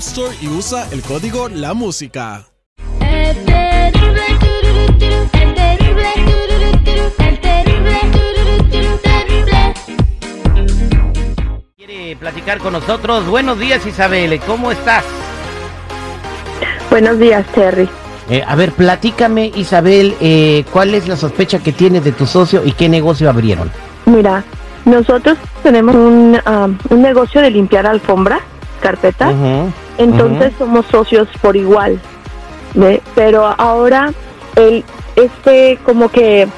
Store y usa el código La Música. Quiere platicar con nosotros. Buenos días, Isabel. ¿Cómo estás? Buenos días, Terry. Eh, a ver, platícame, Isabel, eh, ¿cuál es la sospecha que tienes de tu socio y qué negocio abrieron? Mira, nosotros tenemos un, um, un negocio de limpiar alfombra, carpeta. Ujú, Entonces somos socios por igual. ¿ve? Pero ahora él, este, como que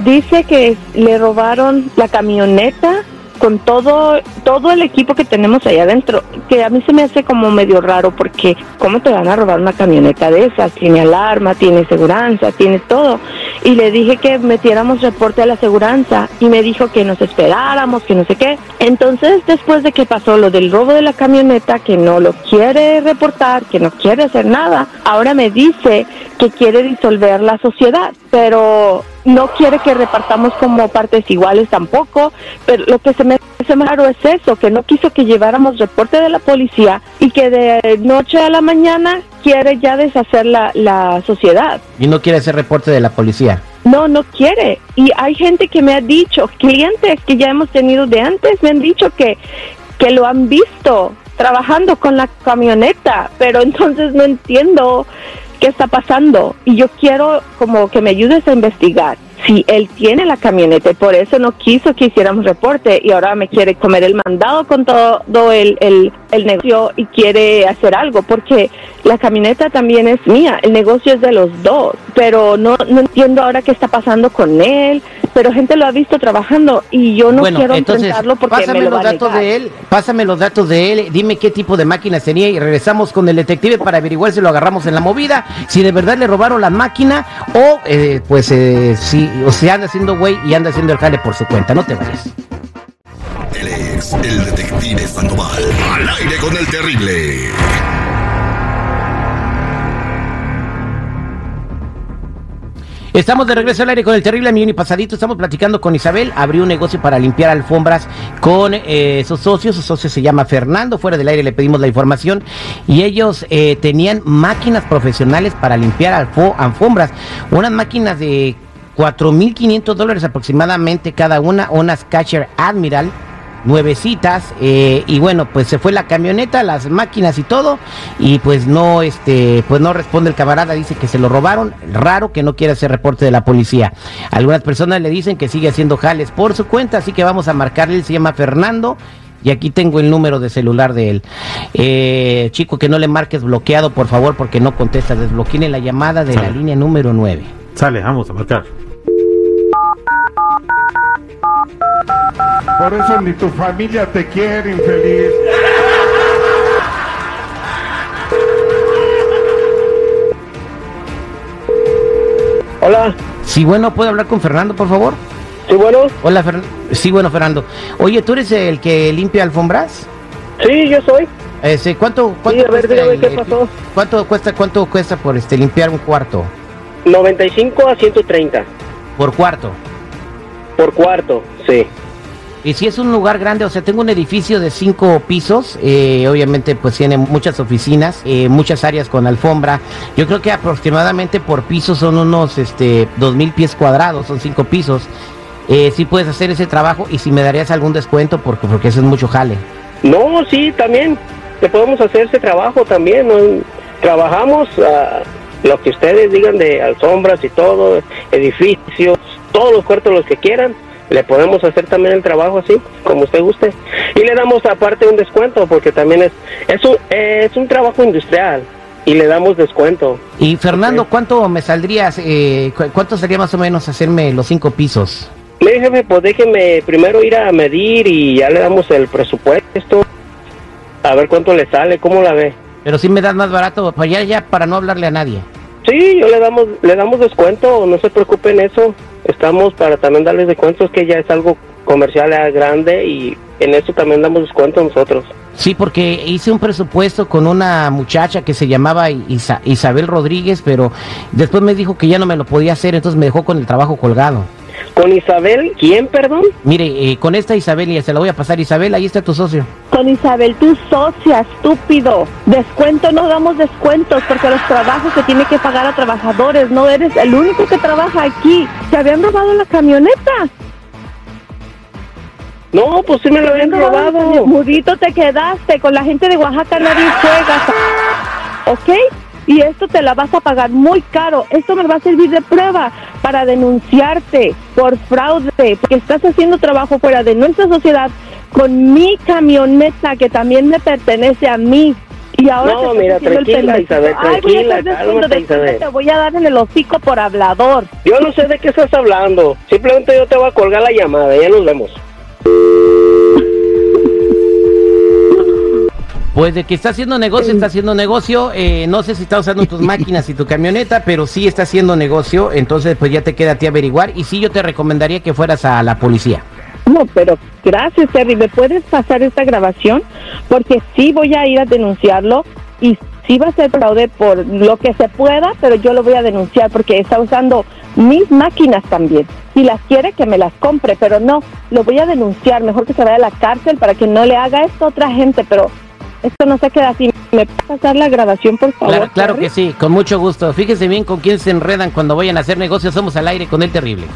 dice que le robaron la camioneta con todo todo el equipo que tenemos allá adentro, que a mí se me hace como medio raro porque cómo te van a robar una camioneta de esas, tiene alarma, tiene seguranza, tiene todo. Y le dije que metiéramos reporte a la seguranza y me dijo que nos esperáramos, que no sé qué. Entonces, después de que pasó lo del robo de la camioneta, que no lo quiere reportar, que no quiere hacer nada, ahora me dice que quiere disolver la sociedad, pero no quiere que repartamos como partes iguales tampoco, pero lo que se me hace raro es eso, que no quiso que lleváramos reporte de la policía y que de noche a la mañana quiere ya deshacer la, la sociedad. Y no quiere hacer reporte de la policía. No, no quiere. Y hay gente que me ha dicho, clientes que ya hemos tenido de antes, me han dicho que, que lo han visto trabajando con la camioneta, pero entonces no entiendo qué está pasando. Y yo quiero como que me ayudes a investigar si él tiene la camioneta y por eso no quiso que hiciéramos reporte y ahora me quiere comer el mandado con todo el, el, el negocio y quiere hacer algo porque la camioneta también es mía, el negocio es de los dos, pero no, no entiendo ahora qué está pasando con él, pero gente lo ha visto trabajando y yo no bueno, quiero entonces, enfrentarlo porque pásame me lo los va a datos negar. de él, pásame los datos de él, dime qué tipo de máquinas tenía y regresamos con el detective para averiguar si lo agarramos en la movida, si de verdad le robaron la máquina o eh, pues eh, si o se anda haciendo güey y anda haciendo el jale por su cuenta, no te vayas. Él es el detective Sandoval. Al aire con el terrible. Estamos de regreso al aire con el terrible millón y pasadito. Estamos platicando con Isabel. Abrió un negocio para limpiar alfombras con eh, sus socios. Su socio se llama Fernando. Fuera del aire le pedimos la información. Y ellos eh, tenían máquinas profesionales para limpiar alfo- alfombras. Unas máquinas de 4.500 dólares aproximadamente cada una. Unas Catcher Admiral nuevecitas eh, y bueno pues se fue la camioneta las máquinas y todo y pues no este pues no responde el camarada dice que se lo robaron raro que no quiere hacer reporte de la policía algunas personas le dicen que sigue haciendo jales por su cuenta así que vamos a marcarle él se llama Fernando y aquí tengo el número de celular de él. Eh, chico, que no le marques bloqueado, por favor, porque no contesta. Desbloqueen la llamada de la línea número 9. Sale, vamos a marcar. Por eso ni tu familia te quiere, infeliz. Hola, Sí, bueno, ¿puedo hablar con Fernando, por favor? sí, bueno, Hola, Fernando. Sí, bueno, Fernando. Oye, ¿tú eres el que limpia alfombras? sí, yo soy. Ese, ¿cuánto, cuánto Sí, a ver, cuesta dígame el- qué el- pasó. ¿Cuánto cuesta, cuánto cuesta por este limpiar un cuarto? 95 a 130 Por cuarto. Por cuarto, sí. Y si es un lugar grande, o sea, tengo un edificio de cinco pisos, eh, obviamente pues tiene muchas oficinas, eh, muchas áreas con alfombra. Yo creo que aproximadamente por piso son unos, este, dos mil pies cuadrados, son cinco pisos. Eh, si puedes hacer ese trabajo y si me darías algún descuento porque, porque eso es mucho jale. No, sí, también. Le podemos hacer ese trabajo también. ¿no? Trabajamos ah, lo que ustedes digan de alfombras y todo, edificios, todos los cuartos los que quieran. Le podemos hacer también el trabajo así, como usted guste. Y le damos aparte un descuento, porque también es, es, un, es un trabajo industrial. Y le damos descuento. Y Fernando. ¿cuánto me saldrías? Eh, cu- ¿Cuánto sería más o menos hacerme los cinco pisos? Mire, jefe, pues déjeme primero ir a medir y ya le damos el presupuesto. A ver cuánto le sale, cómo la ve. Pero si me das más barato, para ya, ya, para no hablarle a nadie. Sí, yo le damos, le damos descuento, no se preocupen eso. Estamos para también darles descuentos, que ya es algo comercial grande y en eso también damos descuento nosotros. Sí, porque hice un presupuesto con una muchacha que se llamaba Isa- Isabel Rodríguez, pero después me dijo que ya no me lo podía hacer, entonces me dejó con el trabajo colgado. Con Isabel, ¿quién, perdón? Mire, eh, con esta Isabel, y se la voy a pasar, Isabel, ahí está tu socio. Con Isabel, tu socia, estúpido. Descuento, no damos descuentos porque los trabajos se tiene que pagar a trabajadores. No eres el único que trabaja aquí. ¿Te habían robado la camioneta? No, pues sí me lo habían robado. Mudito te quedaste. Con la gente de Oaxaca nadie juega. ¿Ok? Y esto te la vas a pagar muy caro. Esto me va a servir de prueba para denunciarte por fraude, porque estás haciendo trabajo fuera de nuestra sociedad con mi camioneta que también me pertenece a mí. Y ahora No, mira, el tranquila. Isabel, Ay, voy a tranquila, cálmate, Isabel. Te voy a dar en el hocico por hablador. Yo no sé de qué estás hablando. Simplemente yo te voy a colgar la llamada. Ya nos vemos. Pues de que está haciendo negocio, está haciendo negocio. eh, no sé si está usando tus máquinas y tu camioneta, pero sí está haciendo negocio. Entonces, pues ya te queda a ti averiguar. Y sí, yo te recomendaría que fueras a la policía. No, pero gracias, Terry. ¿Me puedes pasar esta grabación? Porque sí voy a ir a denunciarlo y sí va a ser fraude por lo que se pueda, pero yo lo voy a denunciar porque está usando mis máquinas también. Si las quiere, que me las compre, pero no, lo voy a denunciar. Mejor que se vaya a la cárcel para que no le haga esto a otra gente, pero esto no se queda así. ¿Me puede pasar la grabación, por favor? Claro, que sí, con mucho gusto. Fíjense bien con quién se enredan cuando vayan a hacer negocios. Somos al aire con el terrible.